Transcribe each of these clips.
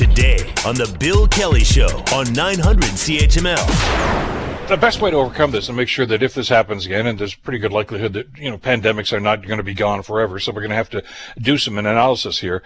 today on The Bill Kelly Show on 900 CHML the best way to overcome this and make sure that if this happens again, and there's pretty good likelihood that you know pandemics are not going to be gone forever, so we're going to have to do some analysis here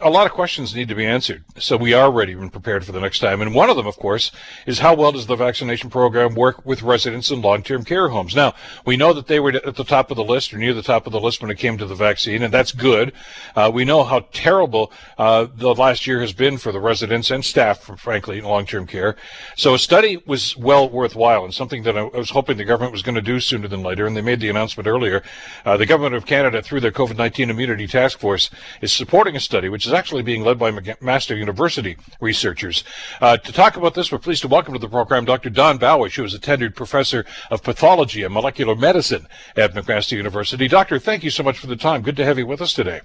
a lot of questions need to be answered. So we are ready and prepared for the next time. And one of them, of course, is how well does the vaccination program work with residents in long-term care homes? Now, we know that they were at the top of the list or near the top of the list when it came to the vaccine, and that's good. Uh, we know how terrible uh, the last year has been for the residents and staff, frankly, in long-term care. So a study was well worthwhile and something that I was hoping the government was going to do sooner than later. And they made the announcement earlier. Uh, the government of Canada, through their COVID-19 immunity task force, is supporting a study which is is actually being led by McMaster University researchers. Uh, to talk about this, we're pleased to welcome to the program Dr. Dawn Bowdish, who is a tenured professor of pathology and molecular medicine at McMaster University. Doctor, thank you so much for the time. Good to have you with us today.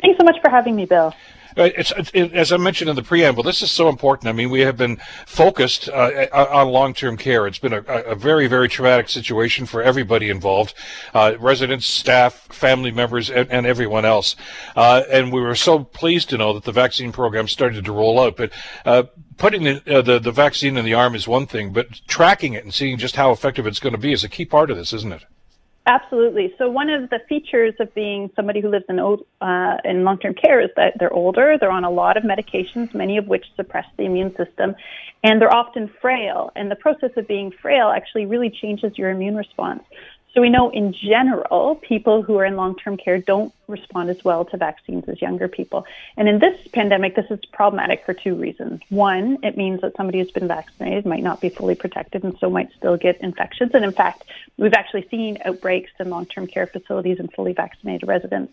Thanks so much for having me, Bill. Uh, it's, it, as I mentioned in the preamble, this is so important. I mean, we have been focused uh, on long-term care. It's been a, a, very, very traumatic situation for everybody involved, uh, residents, staff, family members, and, and everyone else. Uh, and we were so pleased to know that the vaccine program started to roll out. But uh, putting the, uh, the, the vaccine in the arm is one thing, but tracking it and seeing just how effective it's going to be is a key part of this, isn't it? Absolutely. So one of the features of being somebody who lives in old, uh, in long-term care is that they're older, they're on a lot of medications, many of which suppress the immune system, and they're often frail. And the process of being frail actually really changes your immune response. So we know in general, people who are in long-term care don't respond as well to vaccines as younger people. And in this pandemic, this is problematic for two reasons. One, it means that somebody who's been vaccinated might not be fully protected and so might still get infections. And in fact, we've actually seen outbreaks in long-term care facilities in fully vaccinated residents.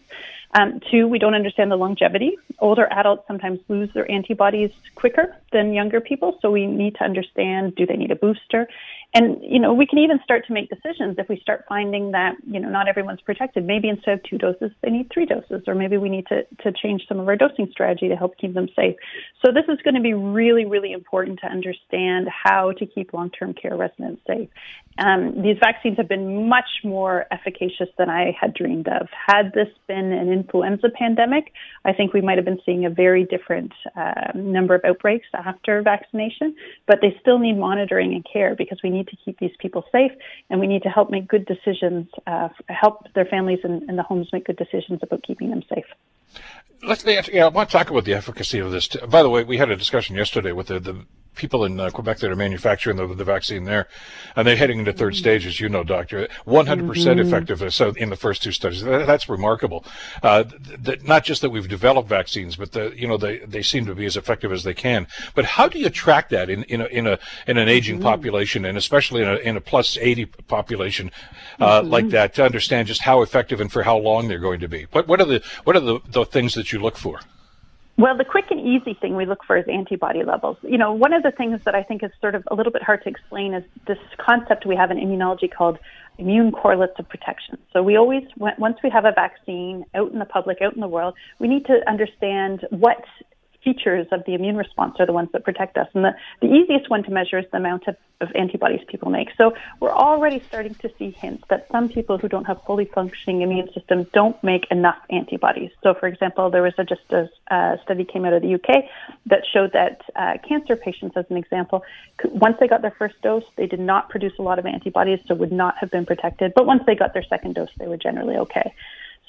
Um, two, we don't understand the longevity. Older adults sometimes lose their antibodies quicker than younger people, so we need to understand do they need a booster? And, you know, we can even start to make decisions if we start finding that, you know, not everyone's protected. Maybe instead of two doses, they need three doses, or maybe we need to, to change some of our dosing strategy to help keep them safe. So this is going to be really, really important to understand how to keep long-term care residents safe. Um, these vaccines have been much more efficacious than I had dreamed of. Had this been an influenza pandemic, I think we might have been seeing a very different uh, number of outbreaks after vaccination, but they still need monitoring and care because we need to keep these people safe and we need to help make good decisions, uh, help their families and, and the homes make good decisions about keeping them safe. Let's, yeah, I want to talk about the efficacy of this. By the way, we had a discussion yesterday with the, the people in uh, Quebec that are manufacturing the, the vaccine there, and they're heading into 3rd mm-hmm. stage, as you know, doctor. 100% mm-hmm. effective so in the first two studies. That, that's remarkable. Uh, th- th- not just that we've developed vaccines, but the, you know they, they seem to be as effective as they can. But how do you track that in, in a in a in an aging mm-hmm. population, and especially in a in a plus 80 population uh, mm-hmm. like that, to understand just how effective and for how long they're going to be? What what are the what are the, the things that you look for? Well, the quick and easy thing we look for is antibody levels. You know, one of the things that I think is sort of a little bit hard to explain is this concept we have in immunology called immune correlates of protection. So we always, once we have a vaccine out in the public, out in the world, we need to understand what features of the immune response are the ones that protect us. And the, the easiest one to measure is the amount of, of antibodies people make. So we're already starting to see hints that some people who don't have fully functioning immune systems don't make enough antibodies. So, for example, there was a, just a, study came out of the UK that showed that uh, cancer patients, as an example, once they got their first dose, they did not produce a lot of antibodies, so would not have been protected. But once they got their second dose, they were generally okay.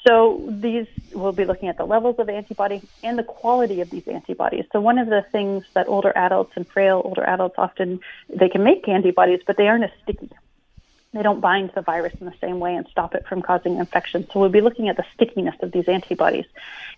So these we'll be looking at the levels of antibody and the quality of these antibodies. So one of the things that older adults and frail older adults often they can make antibodies, but they aren't as sticky. They don't bind the virus in the same way and stop it from causing infection. So we'll be looking at the stickiness of these antibodies.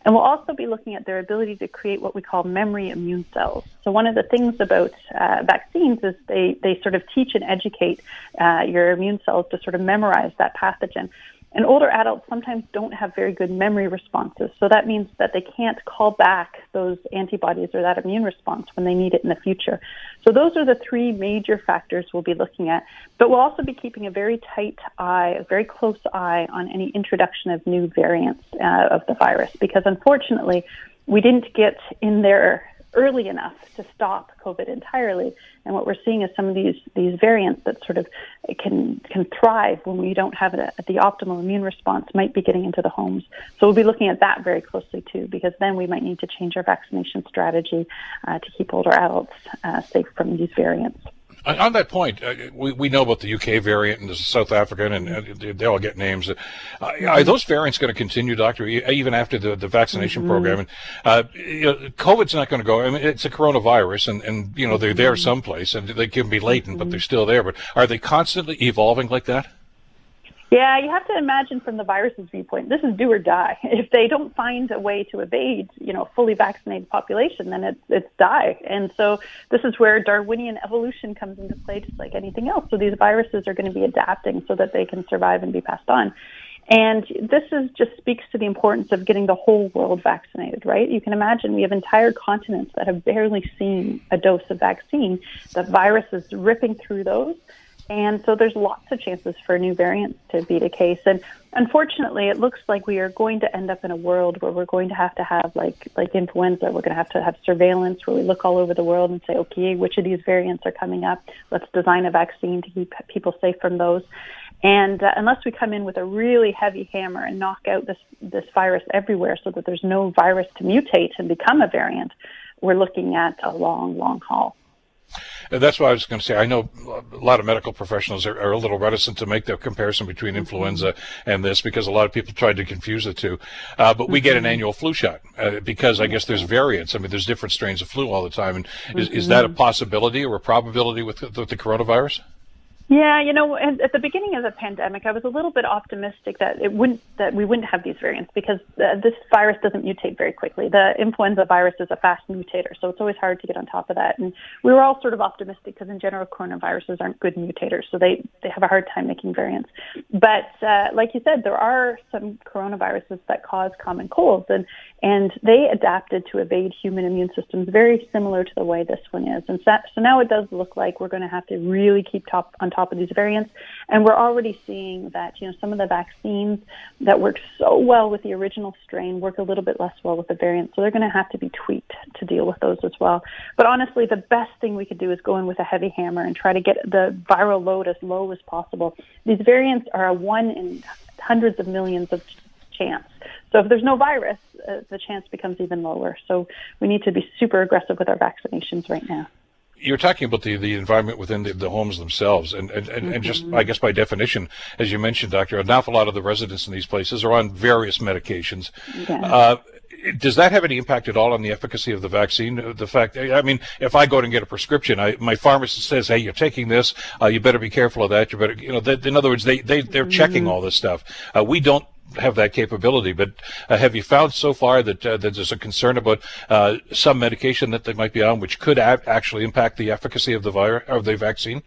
And we'll also be looking at their ability to create what we call memory immune cells. So one of the things about uh, vaccines is they, they sort of teach and educate uh, your immune cells to sort of memorize that pathogen. And older adults sometimes don't have very good memory responses. So that means that they can't call back those antibodies or that immune response when they need it in the future. So those are the three major factors we'll be looking at. But we'll also be keeping a very tight eye, a very close eye on any introduction of new variants uh, of the virus because unfortunately, we didn't get in there early enough to stop COVID entirely. And what we're seeing is some of these these variants that sort of can can thrive when we don't have a, the optimal immune response might be getting into the homes. So we'll be looking at that very closely too, because then we might need to change our vaccination strategy uh, to keep older adults uh, safe from these variants. On that point, uh, we, we know about the UK variant and the South African, and, and they all get names. Uh, are those variants going to continue, Doctor, even after the, the vaccination mm-hmm. program? And, uh, you know, COVID's not going to go. I mean, it's a coronavirus, and, and you know they're there mm-hmm. someplace, and they can be latent, mm-hmm. but they're still there. But are they constantly evolving like that? Yeah, you have to imagine from the virus's viewpoint, this is do or die. If they don't find a way to evade, you know, a fully vaccinated population, then it's it's die. And so this is where Darwinian evolution comes into play, just like anything else. So these viruses are going to be adapting so that they can survive and be passed on. And this is just speaks to the importance of getting the whole world vaccinated, right? You can imagine we have entire continents that have barely seen a dose of vaccine. The virus is ripping through those and so there's lots of chances for new variants to be the case. And unfortunately, it looks like we are going to end up in a world where we're going to have to have, like, like influenza, we're going to have to have surveillance where we look all over the world and say, okay, which of these variants are coming up? Let's design a vaccine to keep people safe from those. And uh, unless we come in with a really heavy hammer and knock out this, this virus everywhere so that there's no virus to mutate and become a variant, we're looking at a long, long haul. And that's why I was going to say. I know a lot of medical professionals are, are, a little reticent to make the comparison between mm-hmm. influenza and this because a lot of people tried to confuse the two. Uh, but we mm-hmm. get an mm-hmm. annual flu shot uh, because I guess there's variants. I mean, there's different strains of flu all the time. And is, mm-hmm. is that a possibility or a probability with, with the coronavirus? Yeah, you know, at the beginning of the pandemic, I was a little bit optimistic that it wouldn't that we wouldn't have these variants because this virus doesn't mutate very quickly. The influenza virus is a fast mutator, so it's always hard to get on top of that. And we were all sort of optimistic because in general, coronaviruses aren't good mutators, so they they have a hard time making variants. But uh, like you said, there are some coronaviruses that cause common colds, and and they adapted to evade human immune systems very similar to the way this one is. And so, so now it does look like we're going to have to really keep top on top of these variants. And we're already seeing that, you know, some of the vaccines that work so well with the original strain work a little bit less well with the variant. So they're going to have to be tweaked to deal with those as well. But honestly, the best thing we could do is go in with a heavy hammer and try to get the viral load as low as possible. These variants are a one in hundreds of millions of chance. So if there's no virus, uh, the chance becomes even lower. So we need to be super aggressive with our vaccinations right now. You're talking about the, the environment within the, the homes themselves, and, and, and, mm-hmm. and, just, I guess, by definition, as you mentioned, Doctor, an awful lot of the residents in these places are on various medications. Yeah. Uh, does that have any impact at all on the efficacy of the vaccine? The fact, I mean, if I go and get a prescription, I, my pharmacist says, "Hey, you're taking this. Uh, you better be careful of that. You better, you know." They, in other words, they they they're mm-hmm. checking all this stuff. Uh, we don't have that capability. But uh, have you found so far that uh, that there's a concern about uh, some medication that they might be on, which could a- actually impact the efficacy of the virus of the vaccine?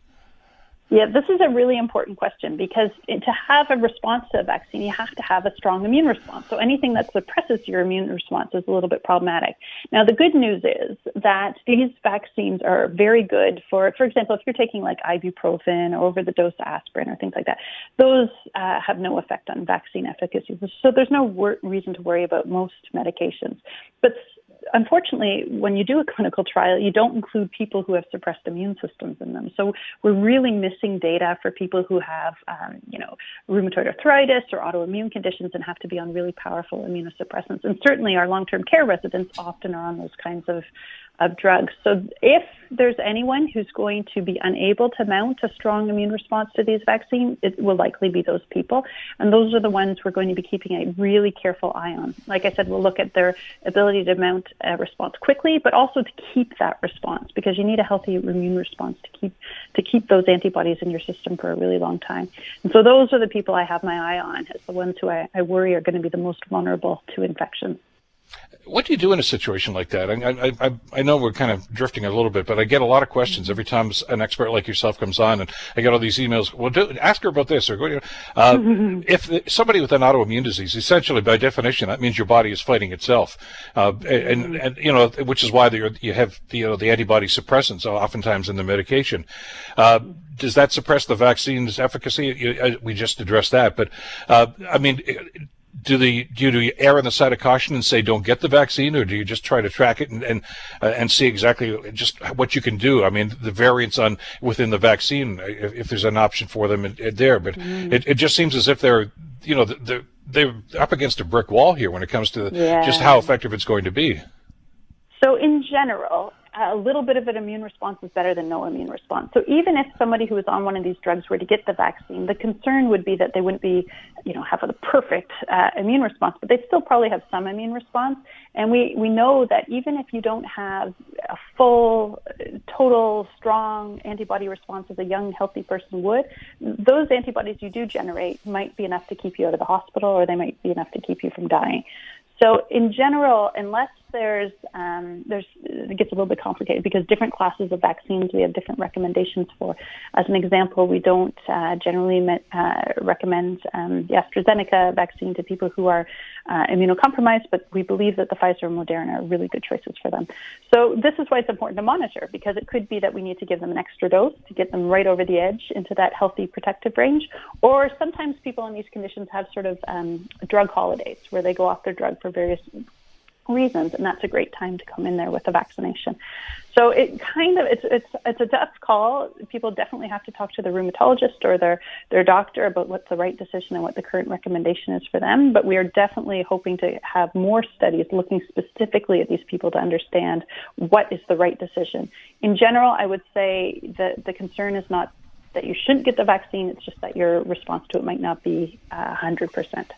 Yeah, this is a really important question because to have a response to a vaccine, you have to have a strong immune response. So anything that suppresses your immune response is a little bit problematic. Now, the good news is that these vaccines are very good for, for example, if you're taking like ibuprofen or over the dose aspirin or things like that, those uh, have no effect on vaccine efficacy. So there's no wor- reason to worry about most medications. But unfortunately, when you do a clinical trial, you don't include people who have suppressed immune systems in them. So we're really missing data for people who have, um, you know, rheumatoid arthritis or autoimmune conditions and have to be on really powerful immunosuppressants. And certainly, our long-term care residents often are on those kinds of of drugs. So if there's anyone who's going to be unable to mount a strong immune response to these vaccines, it will likely be those people. And those are the ones we're going to be keeping a really careful eye on. Like I said, we'll look at their ability to mount a response quickly, but also to keep that response because you need a healthy immune response to keep to keep those antibodies in your system for a really long time. And so those are the people I have my eye on as the ones who I, I worry are going to be the most vulnerable to infection what do you do in a situation like that? I, I, I know we're kind of drifting a little bit, but I get a lot of questions every time an expert like yourself comes on, and I get all these emails. Well, do, ask her about this, or go. Uh, if somebody with an autoimmune disease, essentially by definition, that means your body is fighting itself, uh, and, and you know, which is why you have the, you know, the antibody suppressants oftentimes in the medication. Uh, does that suppress the vaccine's efficacy? Uh, we just addressed that, but uh, I mean do the do you err on the side of caution and say don't get the vaccine, or do you just try to track it and and, uh, and see exactly just what you can do? I mean, the variants on within the vaccine, if, if there's an option for them in, in there, but mm. it, it just seems as if they're you know they're, they're up against a brick wall here when it comes to yeah. just how effective it's going to be. So in general, a little bit of an immune response is better than no immune response. So even if somebody who is on one of these drugs were to get the vaccine, the concern would be that they wouldn't be, you know, have a perfect uh, immune response, but they'd still probably have some immune response. And we, we know that even if you don't have a full, total, strong antibody response as a young, healthy person would, those antibodies you do generate might be enough to keep you out of the hospital or they might be enough to keep you from dying. So in general, unless there's um, there's it gets a little bit complicated because different classes of vaccines we have different recommendations for. As an example, we don't uh, generally uh, recommend um, the AstraZeneca vaccine to people who are uh, immunocompromised, but we believe that the Pfizer and Moderna are really good choices for them. So this is why it's important to monitor because it could be that we need to give them an extra dose to get them right over the edge into that healthy protective range, or sometimes people in these conditions have sort of um, drug holidays where they go off their drug for various reasons, and that's a great time to come in there with a vaccination. So it kind of it's it's it's a tough call. People definitely have to talk to the rheumatologist or their their doctor about what's the right decision and what the current recommendation is for them. But we are definitely hoping to have more studies looking specifically at these people to understand what is the right decision. In general, I would say that the concern is not that you shouldn't get the vaccine; it's just that your response to it might not be uh, hundred percent.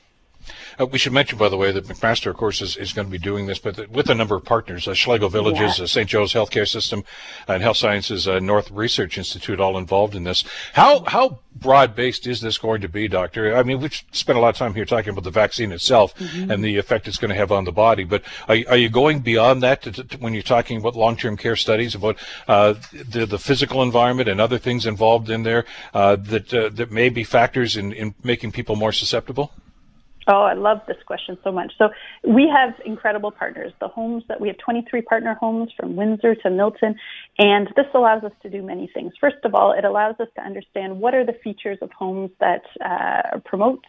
Uh, we should mention, by the way, that McMaster, of course, is, is going to be doing this, but with a number of partners, uh, Schlegel Villages, yeah. uh, St. Joe's Healthcare System, and Health Sciences uh, North Research Institute, all involved in this. How how broad based is this going to be, Doctor? I mean, we've spent a lot of time here talking about the vaccine itself mm-hmm. and the effect it's going to have on the body, but are, are you going beyond that to, to, when you're talking about long term care studies about uh, the the physical environment and other things involved in there uh, that that may be factors in, in making people more susceptible? Oh, I love this question so much. So we have incredible partners. The homes that we have 23 partner homes from Windsor to Milton, and this allows us to do many things. First of all, it allows us to understand what are the features of homes that uh, promote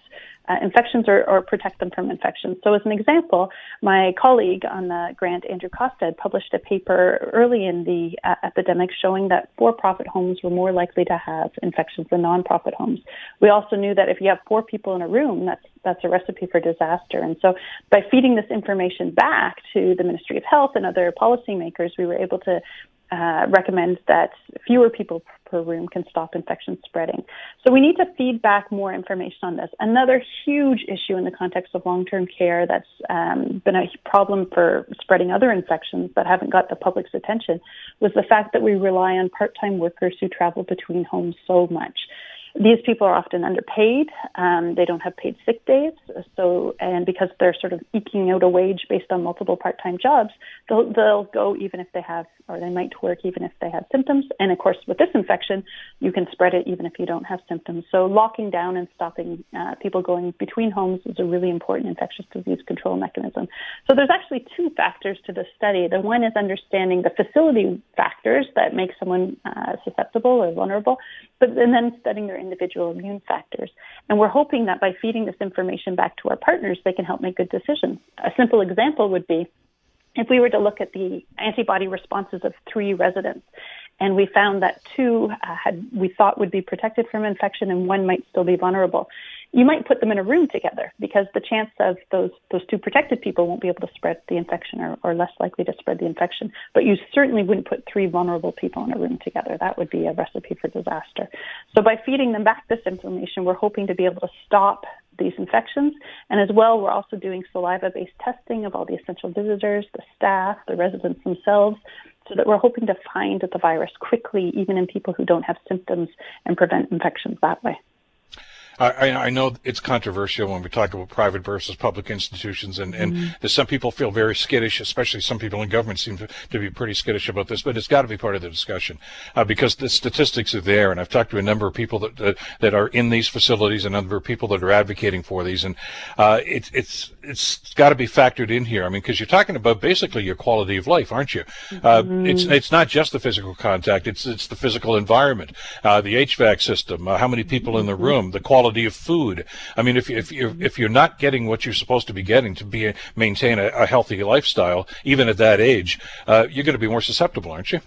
uh, infections or, or, protect them from infections. So, as an example, my colleague on the grant, Andrew Costa, published a paper early in the uh, epidemic showing that for profit homes were more likely to have infections than non profit homes. We also knew that if you have four people in a room, that's that's a recipe for disaster. And so, by feeding this information back to the Ministry of Health and other policymakers, we were able to uh, recommend that fewer people per room can stop infection spreading. So we need to feed back more information on this. Another huge issue in the context of long-term care that's um, been a problem for spreading other infections that haven't got the public's attention was the fact that we rely on part-time workers who travel between homes so much. These people are often underpaid. Um, they don't have paid sick days. So, and because they're sort of eking out a wage based on multiple part-time jobs, they'll, they'll go even if they have, or they might work even if they have symptoms. And of course, with this infection, you can spread it even if you don't have symptoms. So, locking down and stopping uh, people going between homes is a really important infectious disease control mechanism. So, there's actually two factors to this study. The one is understanding the facility factors that make someone uh, susceptible or vulnerable, but and then studying their individual immune factors. And we're hoping that by feeding this information back to our partners, they can help make good decisions. A simple example would be if we were to look at the antibody responses of three residents and we found that two uh, had we thought would be protected from infection and one might still be vulnerable you might put them in a room together because the chance of those those two protected people won't be able to spread the infection or, or less likely to spread the infection. But you certainly wouldn't put three vulnerable people in a room together. That would be a recipe for disaster. So by feeding them back this information, we're hoping to be able to stop these infections. And as well, we're also doing saliva based testing of all the essential visitors, the staff, the residents themselves, so that we're hoping to find the virus quickly, even in people who don't have symptoms, and prevent infections that way. I, I, know it's controversial when we talk about private versus public institutions, and, and mm-hmm. some people feel very skittish, especially some people in government seem to, to be pretty skittish about this, but it's got to be part of the discussion uh, because the statistics are there. And I've talked to a number of people that, that, that are in these facilities, a number of people that are advocating for these, and uh, it, it's it's got to be factored in here. I mean, because you're talking about basically your quality of life, aren't you? Uh, mm-hmm. It's it's not just the physical contact; it's it's the physical environment, uh, the HVAC system, uh, how many people in the room, the quality quality of food. I mean, if if you're if you're not getting what you're supposed to be getting to be maintain a, a healthy lifestyle, even at that age, uh, you're going to be more susceptible, aren't you?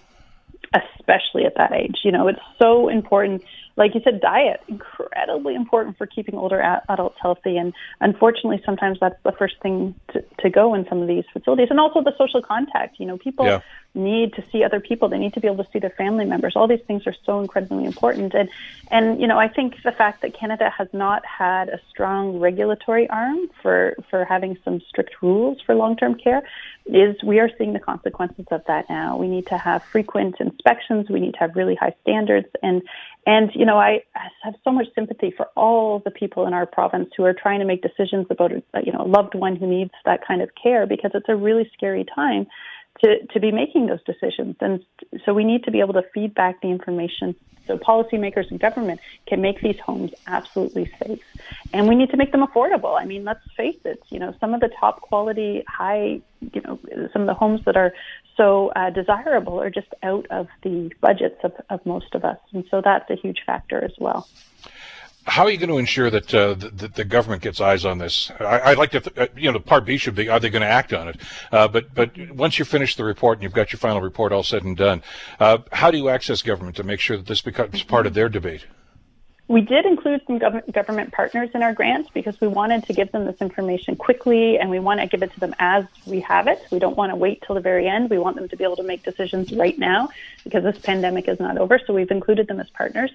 Especially at that age, you know, it's so important like you said, diet incredibly important for keeping older adults healthy. And unfortunately, sometimes that's the first thing to, to go in some of these facilities. And also the social contact. You know, people yeah. Need to see other people. They need to be able to see their family members. All these things are so incredibly important. And and you know, I think the fact that Canada has not had a strong regulatory arm for for having some strict rules for long term care is we are seeing the consequences of that now. We need to have frequent inspections. We need to have really high standards. And and, you know, I, have so much sympathy for all the people in our province who are trying to make decisions about, you know, a loved one who needs that kind of care because it's a really scary time to, to be making those decisions. And so we need to be able to feed back the information so policymakers and government can make these homes absolutely safe. And we need to make them affordable. I mean, let's face it, you know, some of the top quality, high, you know, some of the homes that are so uh, desirable are just out of the budgets of, of most of us. And so that's a huge factor as well how are you going to ensure that, uh, the, the, government gets eyes on this? I, would like to, th- uh, you know, the part B should be, are they going to act on it? Uh, but, but once you finish the report and you've got your final report all said and done, uh, how do you access government to make sure that this becomes part of their debate? We did include some gov- government partners in our grants because we wanted to give them this information quickly and we want to give it to them as we have it. We don't want to wait till the very end. We want them to be able to make decisions right now because this pandemic is not over. So we've included them as partners.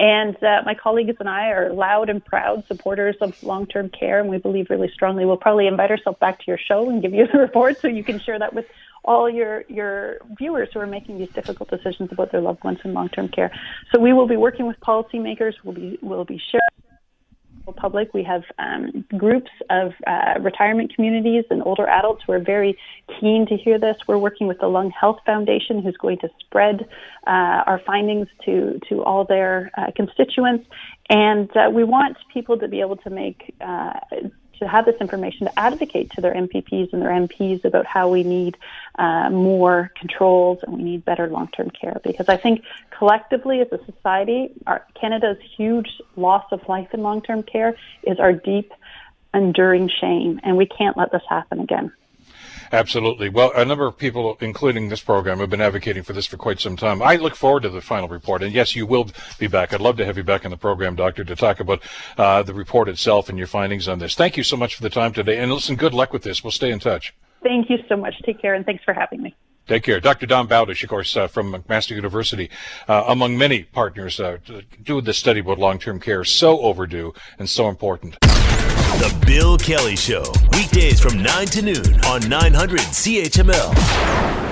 And uh, my colleagues and I are loud and proud supporters of long-term care, and we believe really strongly. We'll probably invite ourselves back to your show and give you the report so you can share that with all your your viewers who are making these difficult decisions about their loved ones in long-term care. So we will be working with policymakers. We'll be we'll be sharing the public. We have um, groups of uh, retirement communities and older adults who are very keen to hear this. We're working with the Lung Health Foundation, who's going to spread uh, our findings to to all their uh, constituents, and uh, we want people to be able to make uh, to have this information to advocate to their MPPs and their MPs about how we need uh, more controls and we need better long-term care. Because I think collectively as a society, our, Canada's huge loss of life in long-term care is our deep, enduring shame, and we can't let this happen again. Absolutely. Well, a number of people, including this program, have been advocating for this for quite some time. I look forward to the final report. And yes, you will be back. I'd love to have you back in the program, Doctor, to talk about uh, the report itself and your findings on this. Thank you so much for the time today. And listen, good luck with this. We'll stay in touch. Thank you so much. Take care, and thanks for having me. Take care. Dr. Dawn Bowdish, of course, uh, from McMaster University, uh, among many partners, uh, doing this study about long-term care. So overdue and so important. The Bill Kelly Show, weekdays from 9 to noon on 900 CHML.